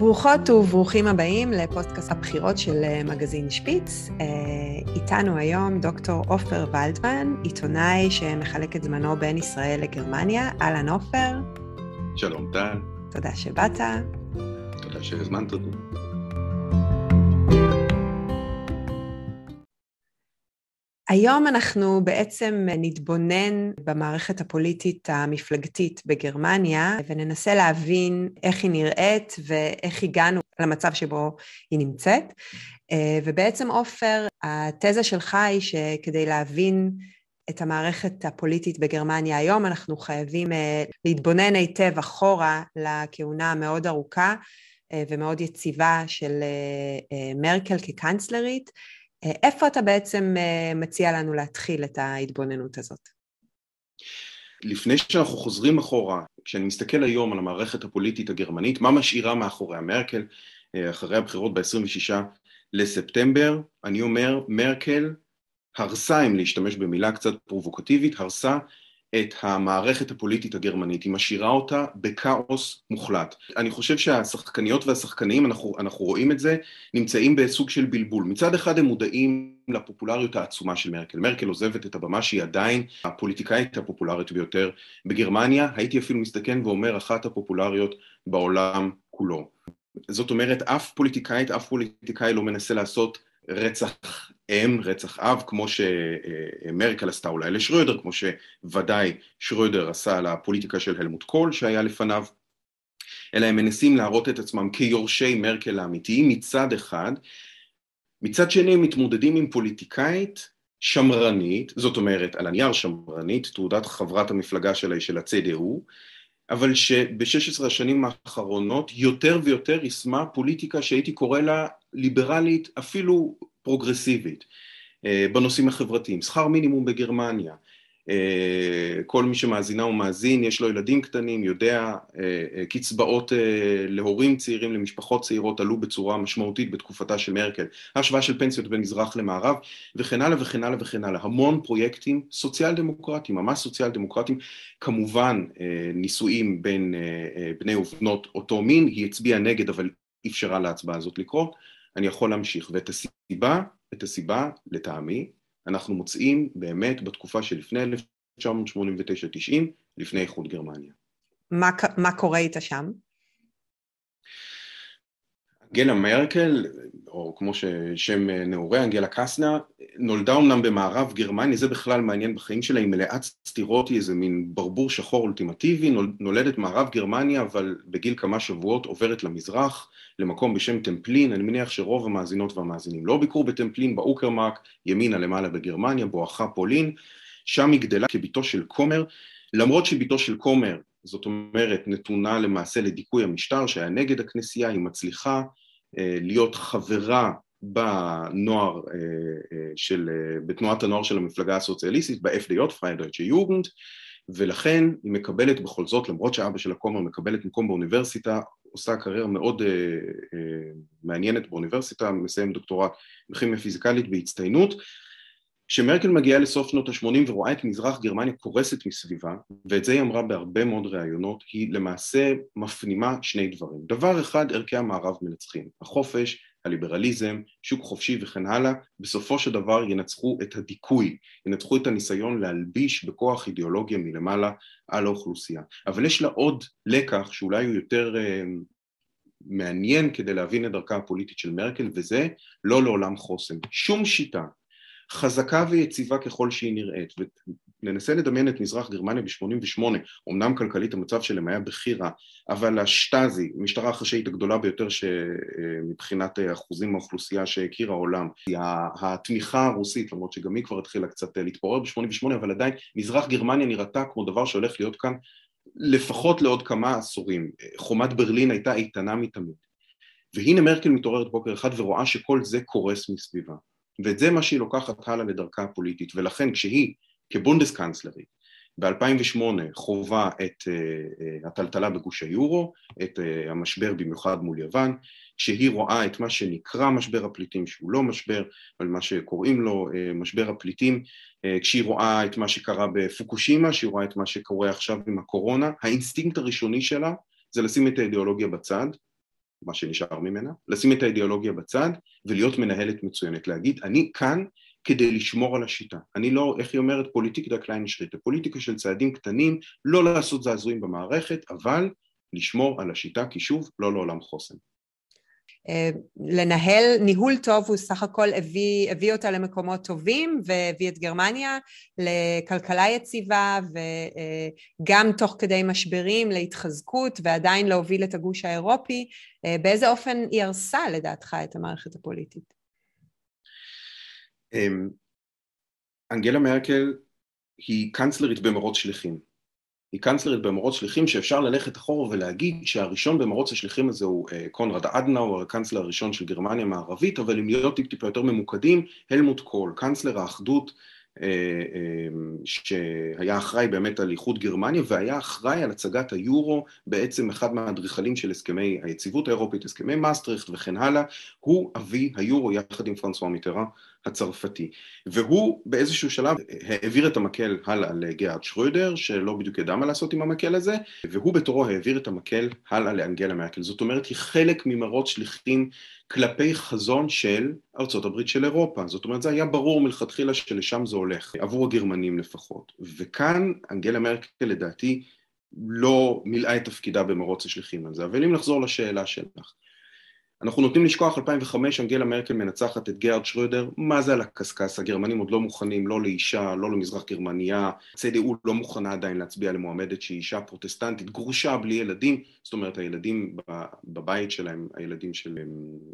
ברוכות וברוכים הבאים לפודקאסט הבחירות של אה, מגזין שפיץ. אה, איתנו היום דוקטור עופר ולדמן, עיתונאי שמחלק את זמנו בין ישראל לגרמניה. אהלן עופר. שלום טל. תודה שבאת. תודה שהזמנת אותי. היום אנחנו בעצם נתבונן במערכת הפוליטית המפלגתית בגרמניה וננסה להבין איך היא נראית ואיך הגענו למצב שבו היא נמצאת. ובעצם עופר, התזה שלך היא שכדי להבין את המערכת הפוליטית בגרמניה היום, אנחנו חייבים אה, להתבונן היטב אחורה לכהונה המאוד ארוכה אה, ומאוד יציבה של אה, מרקל כקנצלרית. איפה אתה בעצם מציע לנו להתחיל את ההתבוננות הזאת? לפני שאנחנו חוזרים אחורה, כשאני מסתכל היום על המערכת הפוליטית הגרמנית, מה משאירה מאחוריה מרקל אחרי הבחירות ב-26 לספטמבר, אני אומר, מרקל הרסה, אם להשתמש במילה קצת פרובוקטיבית, הרסה את המערכת הפוליטית הגרמנית, היא משאירה אותה בכאוס מוחלט. אני חושב שהשחקניות והשחקנים, אנחנו, אנחנו רואים את זה, נמצאים בסוג של בלבול. מצד אחד הם מודעים לפופולריות העצומה של מרקל. מרקל עוזבת את הבמה שהיא עדיין הפוליטיקאית הפופולרית ביותר בגרמניה, הייתי אפילו מסתכן ואומר אחת הפופולריות בעולם כולו. זאת אומרת, אף פוליטיקאית, אף פוליטיקאי לא מנסה לעשות רצח אם, רצח אב, כמו שמרקל עשתה אולי לשרוידר, כמו שוודאי שרוידר עשה לפוליטיקה של הלמוט קול שהיה לפניו, אלא הם מנסים להראות את עצמם כיורשי מרקל האמיתיים מצד אחד, מצד שני הם מתמודדים עם פוליטיקאית שמרנית, זאת אומרת על הנייר שמרנית, תעודת חברת המפלגה שלה של ה-CDU, אבל שב-16 השנים האחרונות יותר ויותר יישמה פוליטיקה שהייתי קורא לה ליברלית, אפילו פרוגרסיבית, אה, בנושאים החברתיים. שכר מינימום בגרמניה, אה, כל מי שמאזינה או מאזין, יש לו ילדים קטנים, יודע, אה, קצבאות להורים צעירים, למשפחות צעירות, עלו בצורה משמעותית בתקופתה של מרקל, השוואה של פנסיות בין מזרח למערב, וכן הלאה וכן הלאה וכן הלאה. המון פרויקטים סוציאל דמוקרטיים, ממש סוציאל דמוקרטיים, כמובן נישואים בין בני ובנות אותו מין, היא הצביעה נגד אבל אפשרה להצבעה הזאת לקרות, אני יכול להמשיך. ואת הסיבה, את הסיבה, לטעמי, אנחנו מוצאים באמת בתקופה שלפני 1989-90, לפני איחוד גרמניה. מה, מה קורה איתה שם? אנגלה מרקל, או כמו ששם נעוריה, אנגלה קסנה, נולדה אמנם במערב גרמניה, זה בכלל מעניין בחיים שלה, היא מלאת סתירות, היא איזה מין ברבור שחור אולטימטיבי, נולדת מערב גרמניה, אבל בגיל כמה שבועות עוברת למזרח, למקום בשם טמפלין, אני מניח שרוב המאזינות והמאזינים לא ביקרו בטמפלין, באוקרמאק, ימינה למעלה בגרמניה, בואכה פולין, שם היא גדלה כביתו של כומר, למרות שביתו של כומר זאת אומרת נתונה למעשה לדיכוי המשטר שהיה נגד הכנסייה, היא מצליחה אה, להיות חברה בנוער אה, אה, של, בתנועת הנוער של המפלגה הסוציאליסטית, ב-FDJ, פריידויטשה יוגנד, ולכן היא מקבלת בכל זאת, למרות שאבא של הכומר מקבלת מקום באוניברסיטה, עושה קריירה מאוד uh, uh, מעניינת באוניברסיטה, מסיים דוקטורט בכימיה פיזיקלית בהצטיינות, כשמרקל מגיעה לסוף שנות ה-80 ורואה את מזרח גרמניה קורסת מסביבה, ואת זה היא אמרה בהרבה מאוד ראיונות, היא למעשה מפנימה שני דברים. דבר אחד, ערכי המערב מנצחים. החופש, הליברליזם, שוק חופשי וכן הלאה, בסופו של דבר ינצחו את הדיכוי, ינצחו את הניסיון להלביש בכוח אידיאולוגיה מלמעלה על האוכלוסייה. אבל יש לה עוד לקח שאולי הוא יותר uh, מעניין כדי להבין את דרכה הפוליטית של מרקל, וזה לא לעולם חוסן. שום שיטה חזקה ויציבה ככל שהיא נראית, וננסה לדמיין את מזרח גרמניה ב-88, אמנם כלכלית המצב שלהם היה בכי רע, אבל השטאזי, המשטרה החשאית הגדולה ביותר שמבחינת אחוזים מהאוכלוסייה שהכיר העולם, התמיכה הרוסית, למרות שגם היא כבר התחילה קצת להתפורר ב-88, אבל עדיין מזרח גרמניה נראתה כמו דבר שהולך להיות כאן לפחות לעוד כמה עשורים. חומת ברלין הייתה איתנה מתמיד. והנה מרקל מתעוררת בוקר אחד ורואה שכל זה קורס מסביבה. ואת זה מה שהיא לוקחת הלאה לדרכה הפוליטית, ולכן כשהיא כבונדסקנצלרית ב-2008 חווה את uh, הטלטלה בגוש היורו, את uh, המשבר במיוחד מול יוון, כשהיא רואה את מה שנקרא משבר הפליטים, שהוא לא משבר, אבל מה שקוראים לו uh, משבר הפליטים, כשהיא רואה את מה שקרה בפוקושימה, כשהיא רואה את מה שקורה עכשיו עם הקורונה, האינסטינקט הראשוני שלה זה לשים את האידיאולוגיה בצד מה שנשאר ממנה, לשים את האידיאולוגיה בצד ולהיות מנהלת מצוינת, להגיד אני כאן כדי לשמור על השיטה. אני לא, איך היא אומרת, פוליטיקה der kleinen Schritte, הפוליטיקה של צעדים קטנים, לא לעשות זעזועים במערכת, אבל לשמור על השיטה, כי שוב, לא לעולם חוסן. אה, לנהל, ניהול טוב הוא סך הכל הביא, הביא אותה למקומות טובים והביא את גרמניה לכלכלה יציבה וגם תוך כדי משברים להתחזקות ועדיין להוביל את הגוש האירופי. אה, באיזה אופן היא הרסה לדעתך את המערכת הפוליטית? אמ, אנגלה מרקל היא קאנצלרית במרוץ שליחים. היא קאנצלרית במרוץ שליחים שאפשר ללכת אחורה ולהגיד שהראשון במרוץ השליחים הזה הוא אה, קונרד אדנאואר, הקאנצלר הראשון של גרמניה המערבית, אבל אם להיות טיפ טיפה יותר ממוקדים, הלמוט קול, קאנצלר האחדות אה, אה, שהיה אחראי באמת על איחוד גרמניה והיה אחראי על הצגת היורו, בעצם אחד מהאדריכלים של הסכמי היציבות האירופית, הסכמי מאסטריכט וכן הלאה, הוא אבי היורו יחד עם פרנסואה מיטראן הצרפתי. והוא באיזשהו שלב העביר את המקל הלאה לגארד שרוידר, שלא בדיוק ידע מה לעשות עם המקל הזה, והוא בתורו העביר את המקל הלאה לאנגלה מרקל. זאת אומרת, היא חלק ממרוץ שליחים כלפי חזון של ארצות הברית של אירופה. זאת אומרת, זה היה ברור מלכתחילה שלשם זה הולך, עבור הגרמנים לפחות. וכאן אנגלה מרקל לדעתי לא מילאה את תפקידה במרוץ השליחים הזה. אבל אם נחזור לשאלה שלך, אנחנו נוטים לשכוח 2005, אנגלה מרקל מנצחת את גרד שרודר, מה זה על הקשקש? הגרמנים עוד לא מוכנים, לא לאישה, לא למזרח גרמניה, צד"ו לא מוכנה עדיין להצביע למועמדת שהיא אישה פרוטסטנטית, גרושה בלי ילדים, זאת אומרת הילדים בבית שלהם, הילדים של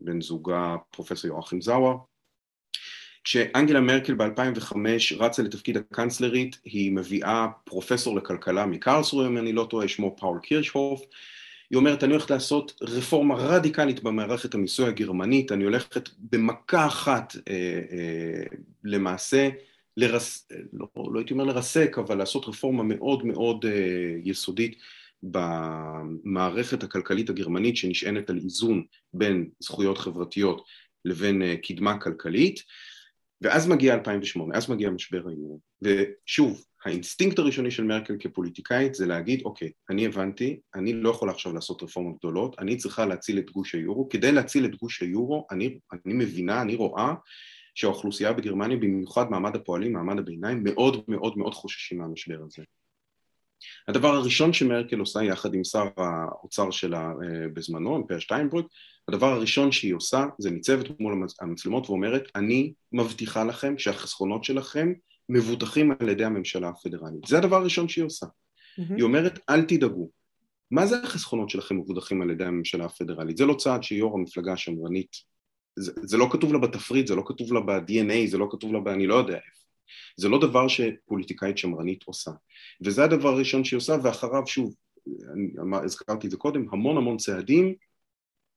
בן זוגה פרופסור יואכים זאוואר. כשאנגלה מרקל ב-2005 רצה לתפקיד הקאנצלרית, היא מביאה פרופסור לכלכלה מקרלסרוי, אם אני לא טועה, שמו פאול קירשהוף, היא אומרת, אני הולכת לעשות רפורמה רדיקלית במערכת המיסוי הגרמנית, אני הולכת במכה אחת אה, אה, למעשה, לרס... לא, לא הייתי אומר לרסק, אבל לעשות רפורמה מאוד מאוד אה, יסודית במערכת הכלכלית הגרמנית שנשענת על איזון בין זכויות חברתיות לבין אה, קדמה כלכלית, ואז מגיע 2008, אז מגיע משבר היורו, ושוב, האינסטינקט הראשוני של מרקל כפוליטיקאית זה להגיד, אוקיי, אני הבנתי, אני לא יכולה עכשיו לעשות רפורמות גדולות, אני צריכה להציל את גוש היורו, כדי להציל את גוש היורו, אני, אני מבינה, אני רואה שהאוכלוסייה בגרמניה, במיוחד מעמד הפועלים, מעמד הביניים, מאוד מאוד מאוד חוששים מהמשבר הזה. הדבר הראשון שמרקל עושה יחד עם שר האוצר שלה אה, בזמנו, עם פר שטיינברג, הדבר הראשון שהיא עושה זה ניצבת מול המצלמות ואומרת, אני מבטיחה לכם שהחסכונות שלכם מבוטחים על ידי הממשלה הפדרלית. זה הדבר הראשון שהיא עושה. Mm-hmm. היא אומרת, אל תדאגו. מה זה החסכונות שלכם מבוטחים על ידי הממשלה הפדרלית? זה לא צעד שיו"ר המפלגה השמרנית, זה, זה לא כתוב לה בתפריט, זה לא כתוב לה ב-DNA, זה לא כתוב לה ב... לא יודע איפה. זה לא דבר שפוליטיקאית שמרנית עושה. וזה הדבר הראשון שהיא עושה, ואחריו, שוב, אני הזכרתי את זה קודם, המון המון צעדים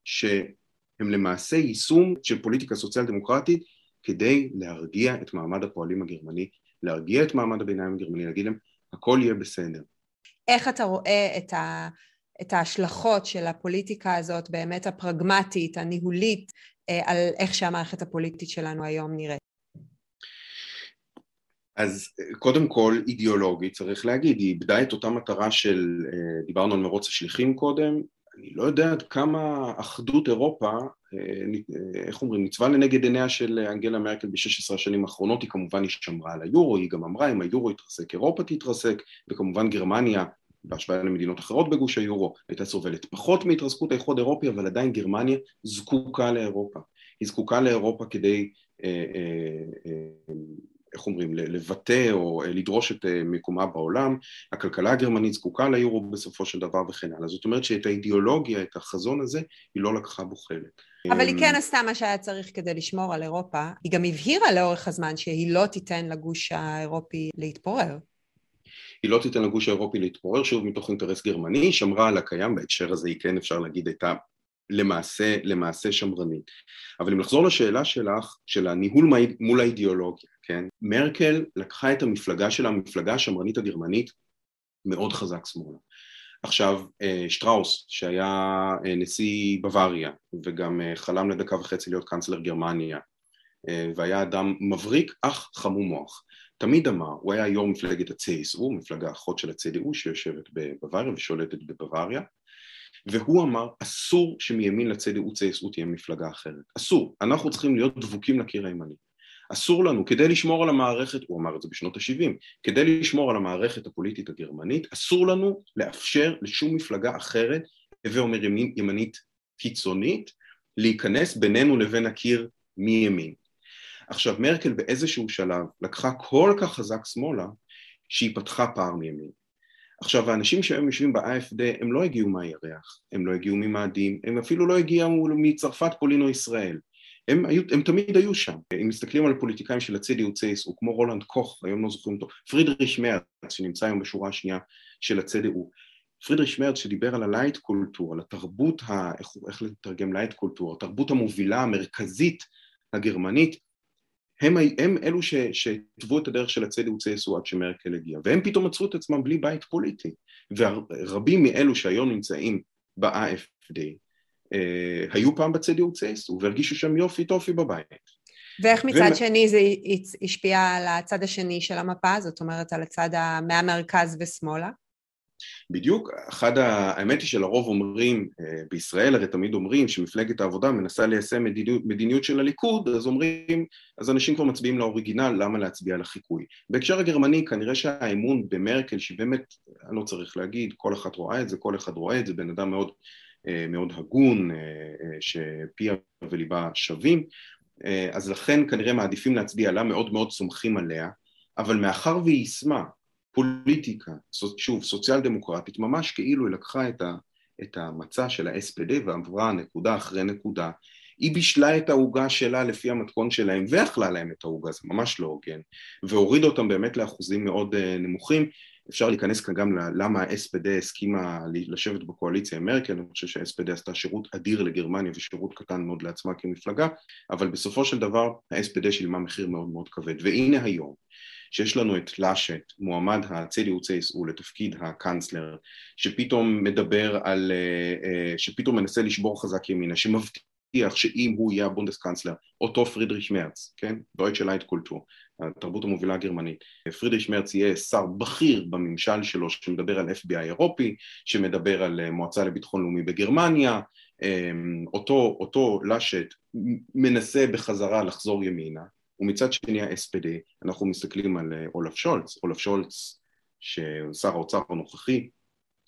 שהם למעשה יישום של פוליטיקה סוציאל דמוקרטית כדי להרגיע את מעמד הפועלים הגרמני, להרגיע את מעמד הביניים הגרמני, להגיד להם, הכל יהיה בסדר. איך אתה רואה את, ה, את ההשלכות של הפוליטיקה הזאת, באמת הפרגמטית, הניהולית, אה, על איך שהמערכת הפוליטית שלנו היום נראית? אז קודם כל אידיאולוגית צריך להגיד, היא איבדה את אותה מטרה של, אה, דיברנו על מרוץ השליחים קודם, אני לא יודע עד כמה אחדות אירופה, אה, אה, איך אומרים, ניצבה לנגד עיניה של אנגלה מרקל ב-16 השנים האחרונות, היא כמובן היא על היורו, היא גם אמרה אם היורו יתרסק, אירופה תתרסק, וכמובן גרמניה, בהשוואה למדינות אחרות בגוש היורו, הייתה סובלת פחות מהתרסקות האיחוד האירופי, אבל עדיין גרמניה זקוקה לאירופה. היא זקוקה לאירופה כדי אה, אה, אה, איך אומרים, לבטא או לדרוש את אה, מקומה בעולם, הכלכלה הגרמנית זקוקה ליורו בסופו של דבר וכן הלאה. זאת אומרת שאת האידיאולוגיה, את החזון הזה, היא לא לקחה בו חלק. אבל היא אמ, כן עשתה מה שהיה צריך כדי לשמור על אירופה. היא גם הבהירה לאורך הזמן שהיא לא תיתן לגוש האירופי להתפורר. היא לא תיתן לגוש האירופי להתפורר, שוב מתוך אינטרס גרמני, שמרה על הקיים, בהקשר הזה היא כן אפשר להגיד הייתה למעשה, למעשה שמרנית. אבל אם לחזור לשאלה שלך, של הניהול מול האידיאולוגיה, כן? מרקל לקחה את המפלגה שלה, המפלגה השמרנית הגרמנית, מאוד חזק שמאלה. עכשיו, אה, שטראוס, שהיה אה, נשיא בוואריה, וגם אה, חלם לדקה וחצי להיות קאנצלר גרמניה, והיה אדם מבריק אך חמום מוח. תמיד אמר, הוא היה יו"ר מפלגת ה-CSU, מפלגה אחות של ה-CDU שיושבת בבוואריה ושולטת בבוואריה, והוא אמר, אסור שמימין וצייסות תהיה מפלגה אחרת. אסור. אנחנו צריכים להיות דבוקים לקיר הימני. אסור לנו, כדי לשמור על המערכת, הוא אמר את זה בשנות ה-70, כדי לשמור על המערכת הפוליטית הגרמנית, אסור לנו לאפשר לשום מפלגה אחרת, הווה אומר ימנית קיצונית, להיכנס בינינו לבין הקיר מימין. עכשיו מרקל באיזשהו שלב לקחה כל כך חזק שמאלה שהיא פתחה פער מימין. עכשיו האנשים שהיום יושבים ב-AfD הם לא הגיעו מהירח, הם לא הגיעו ממאדים, הם אפילו לא הגיעו מצרפת, פולין או ישראל, הם, היו, הם תמיד היו שם, אם מסתכלים על פוליטיקאים של הצדי צייס, הוא כמו רולנד קוך, היום לא זוכרים אותו, פרידריש מרץ שנמצא היום בשורה השנייה של הצדי הוא פרידריש מרץ שדיבר על ה Leitkultur, על התרבות, ה, איך, איך לתרגם Leitkultur, התרבות המובילה המרכזית הגרמנית, הם, הם אלו שהתוו את הדרך של הצדק וצייסו עד שמרקל הגיע, והם פתאום מצאו את עצמם בלי בית פוליטי, ורבים מאלו שהיום נמצאים ב-AFD אה, היו פעם בצדק וצייסו והרגישו שם יופי טופי בבית. ואיך מצד ו... שני זה השפיע על הצד השני של המפה, זאת אומרת על הצד מהמרכז ושמאלה? בדיוק, אחד ה... האמת היא שלרוב אומרים, אה, בישראל הרי תמיד אומרים שמפלגת העבודה מנסה ליישם מדיניות, מדיניות של הליכוד, אז אומרים, אז אנשים כבר מצביעים לאוריגינל, למה להצביע לחיקוי? בהקשר הגרמני כנראה שהאמון במרקל, שבאמת, אני לא צריך להגיד, כל אחת רואה את זה, כל אחד רואה את זה, בן אדם מאוד, אה, מאוד הגון, אה, שפיה וליבה שווים, אז לכן כנראה מעדיפים להצביע לה, מאוד מאוד סומכים עליה, אבל מאחר והיא יישמה פוליטיקה, שוב, סוציאל דמוקרטית, ממש כאילו היא לקחה את, ה, את המצע של ה-SPD ועברה נקודה אחרי נקודה. היא בישלה את העוגה שלה לפי המתכון שלהם ואכלה להם את העוגה, זה ממש לא הוגן, והורידה אותם באמת לאחוזים מאוד נמוכים. אפשר להיכנס כאן גם ללמה ה-SPD הסכימה לשבת בקואליציה עם מרקל, אני חושב שה-SPD עשתה שירות אדיר לגרמניה ושירות קטן מאוד לעצמה כמפלגה, אבל בסופו של דבר ה-SPD שילמה מחיר מאוד מאוד כבד. והנה היום, שיש לנו את לאשט, מועמד הצדיו צייסו לתפקיד הקאנצלר, שפתאום מדבר על, אה, אה, שפתאום מנסה לשבור חזק ימינה, שמבטיח שאם הוא יהיה ה Bundeskanzler, אותו פרידריך מרץ, כן? Deutsche Leitkultur, התרבות המובילה הגרמנית, פרידריך מרץ יהיה שר בכיר בממשל שלו שמדבר על FBI אירופי, שמדבר על אה, מועצה לביטחון לאומי בגרמניה, אותו, אותו לאשט מנסה בחזרה לחזור ימינה, ומצד שני ה-SPD, אנחנו מסתכלים על אה, אולף שולץ, אולף שולץ ששר האוצר הנוכחי,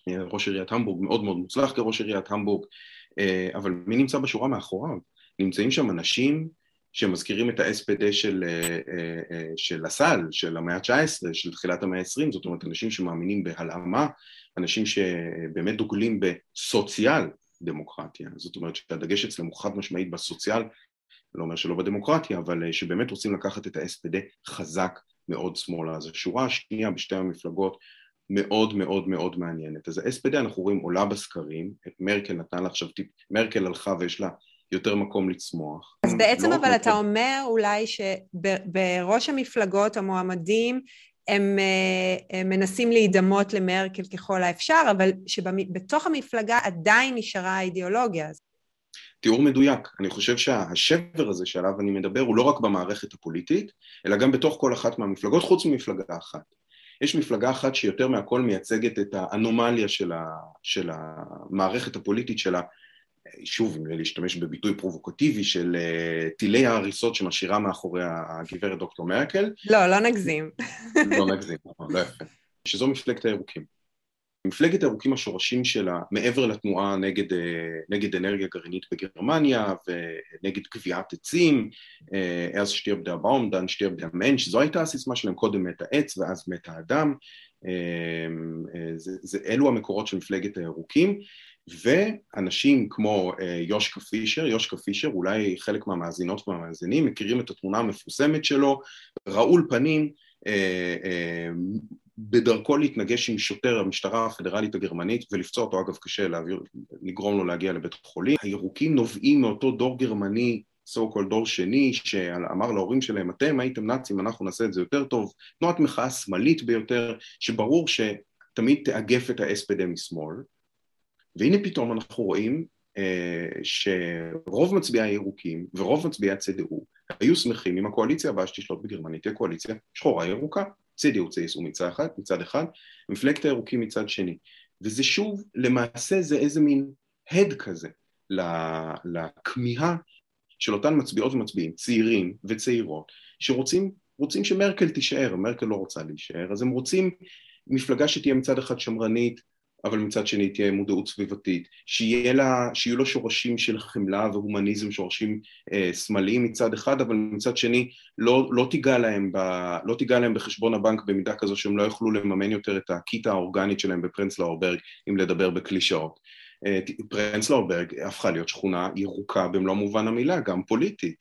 אה, ראש עיריית המבורג, מאוד מאוד מוצלח כראש עיריית המבורג, אבל מי נמצא בשורה מאחוריו? נמצאים שם אנשים שמזכירים את ה-SPD של, של הסל, של המאה ה-19, של תחילת המאה ה-20, זאת אומרת אנשים שמאמינים בהלאמה, אנשים שבאמת דוגלים בסוציאל דמוקרטיה, זאת אומרת שהדגש אצלם הוא חד משמעית בסוציאל לא אומר שלא בדמוקרטיה, אבל אה, שבאמת רוצים לקחת את ה-SPD חזק מאוד שמאלה. אז השורה השנייה בשתי המפלגות מאוד מאוד מאוד מעניינת. אז ה-SPD אנחנו רואים עולה בסקרים, את מרקל נתנה לה עכשיו טיפ, מרקל הלכה ויש לה יותר מקום לצמוח. אז בעצם לא אבל אתה מקום... אומר אולי שבראש המפלגות המועמדים הם, אה, הם מנסים להידמות למרקל ככל האפשר, אבל שבתוך המפלגה עדיין נשארה האידיאולוגיה הזאת. תיאור מדויק. אני חושב שהשבר הזה שעליו אני מדבר הוא לא רק במערכת הפוליטית, אלא גם בתוך כל אחת מהמפלגות, חוץ ממפלגה אחת. יש מפלגה אחת שיותר מהכל מייצגת את האנומליה של, ה, של המערכת הפוליטית שלה, שוב, להשתמש בביטוי פרובוקטיבי של uh, טילי ההריסות שמשאירה מאחורי הגברת דוקטור מרקל. לא, לא נגזים. לא נגזים, נכון, לא יפה. שזו מפלגת הירוקים. מפלגת הירוקים השורשים שלה מעבר לתנועה נגד, אה, נגד אנרגיה גרעינית בגרמניה ונגד קביעת עצים, אז שטיר בדה באום, דן שטיר בדה מענץ', זו הייתה הסיסמה שלהם, קודם מת העץ ואז מת האדם, אה, אה, זה, זה, אלו המקורות של מפלגת הירוקים. ואנשים כמו יושקה פישר, יושקה פישר, אולי חלק מהמאזינות והמאזינים מכירים את התמונה המפורסמת שלו, רעול פנים, בדרכו להתנגש עם שוטר המשטרה הפדרלית הגרמנית ולפצוע אותו אגב קשה להעביר, לגרום לו להגיע לבית חולים. הירוקים נובעים מאותו דור גרמני, so called דור שני, שאמר להורים שלהם אתם הייתם נאצים אנחנו נעשה את זה יותר טוב, תנועת מחאה שמאלית ביותר, שברור שתמיד תאגף את ה-SPD משמאל, והנה פתאום אנחנו רואים אה, שרוב מצביעי הירוקים ורוב מצביעי הצדעו היו שמחים אם הקואליציה הבאה שתשלוט בגרמנית תהיה קואליציה שחורה ירוקה CDU צייסו מצד אחד, מצד אחד, מפלגת הירוקים מצד שני. וזה שוב, למעשה זה איזה מין הד כזה לכמיהה של אותן מצביעות ומצביעים, צעירים וצעירות, שרוצים רוצים שמרקל תישאר, מרקל לא רוצה להישאר, אז הם רוצים מפלגה שתהיה מצד אחד שמרנית, אבל מצד שני תהיה מודעות סביבתית, שיהיה לה, שיהיו לה שורשים של חמלה והומניזם, שורשים אה, שמאליים מצד אחד, אבל מצד שני לא, לא, תיגע להם ב, לא תיגע להם בחשבון הבנק במידה כזו שהם לא יוכלו לממן יותר את הקיטה האורגנית שלהם בפרנסלאור ברג, אם לדבר בקלישאות. אה, פרנסלאור ברג הפכה להיות שכונה ירוקה במלוא מובן המילה, גם פוליטית,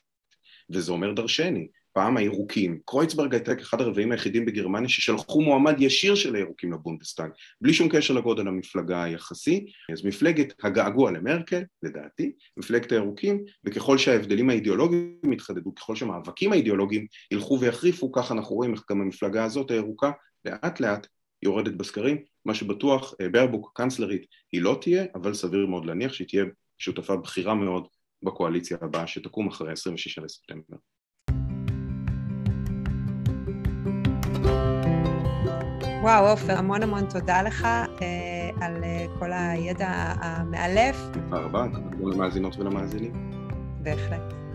וזה אומר דרשני. פעם הירוקים, קרויצברג הייתה אחד הרבעים היחידים בגרמניה ששלחו מועמד ישיר של הירוקים לבונדסטאג, בלי שום קשר לגודל המפלגה היחסי, אז מפלגת הגעגוע למרקל, לדעתי, מפלגת הירוקים, וככל שההבדלים האידיאולוגיים יתחדדו, ככל שהמאבקים האידיאולוגיים ילכו ויחריפו, ככה אנחנו רואים איך גם המפלגה הזאת, הירוקה, לאט לאט יורדת בסקרים, מה שבטוח, אה, ברבוק, קאנצלרית, היא לא תהיה, אבל סביר מאוד להניח שהיא תהיה שותפה בכירה מאוד בקואליציה הבאה שתקום אחרי 26 לספטמבר. וואו, עופר, המון המון תודה לך אה, על אה, כל הידע המאלף. תודה רבה, תודה למאזינות ולמאזינים. בהחלט.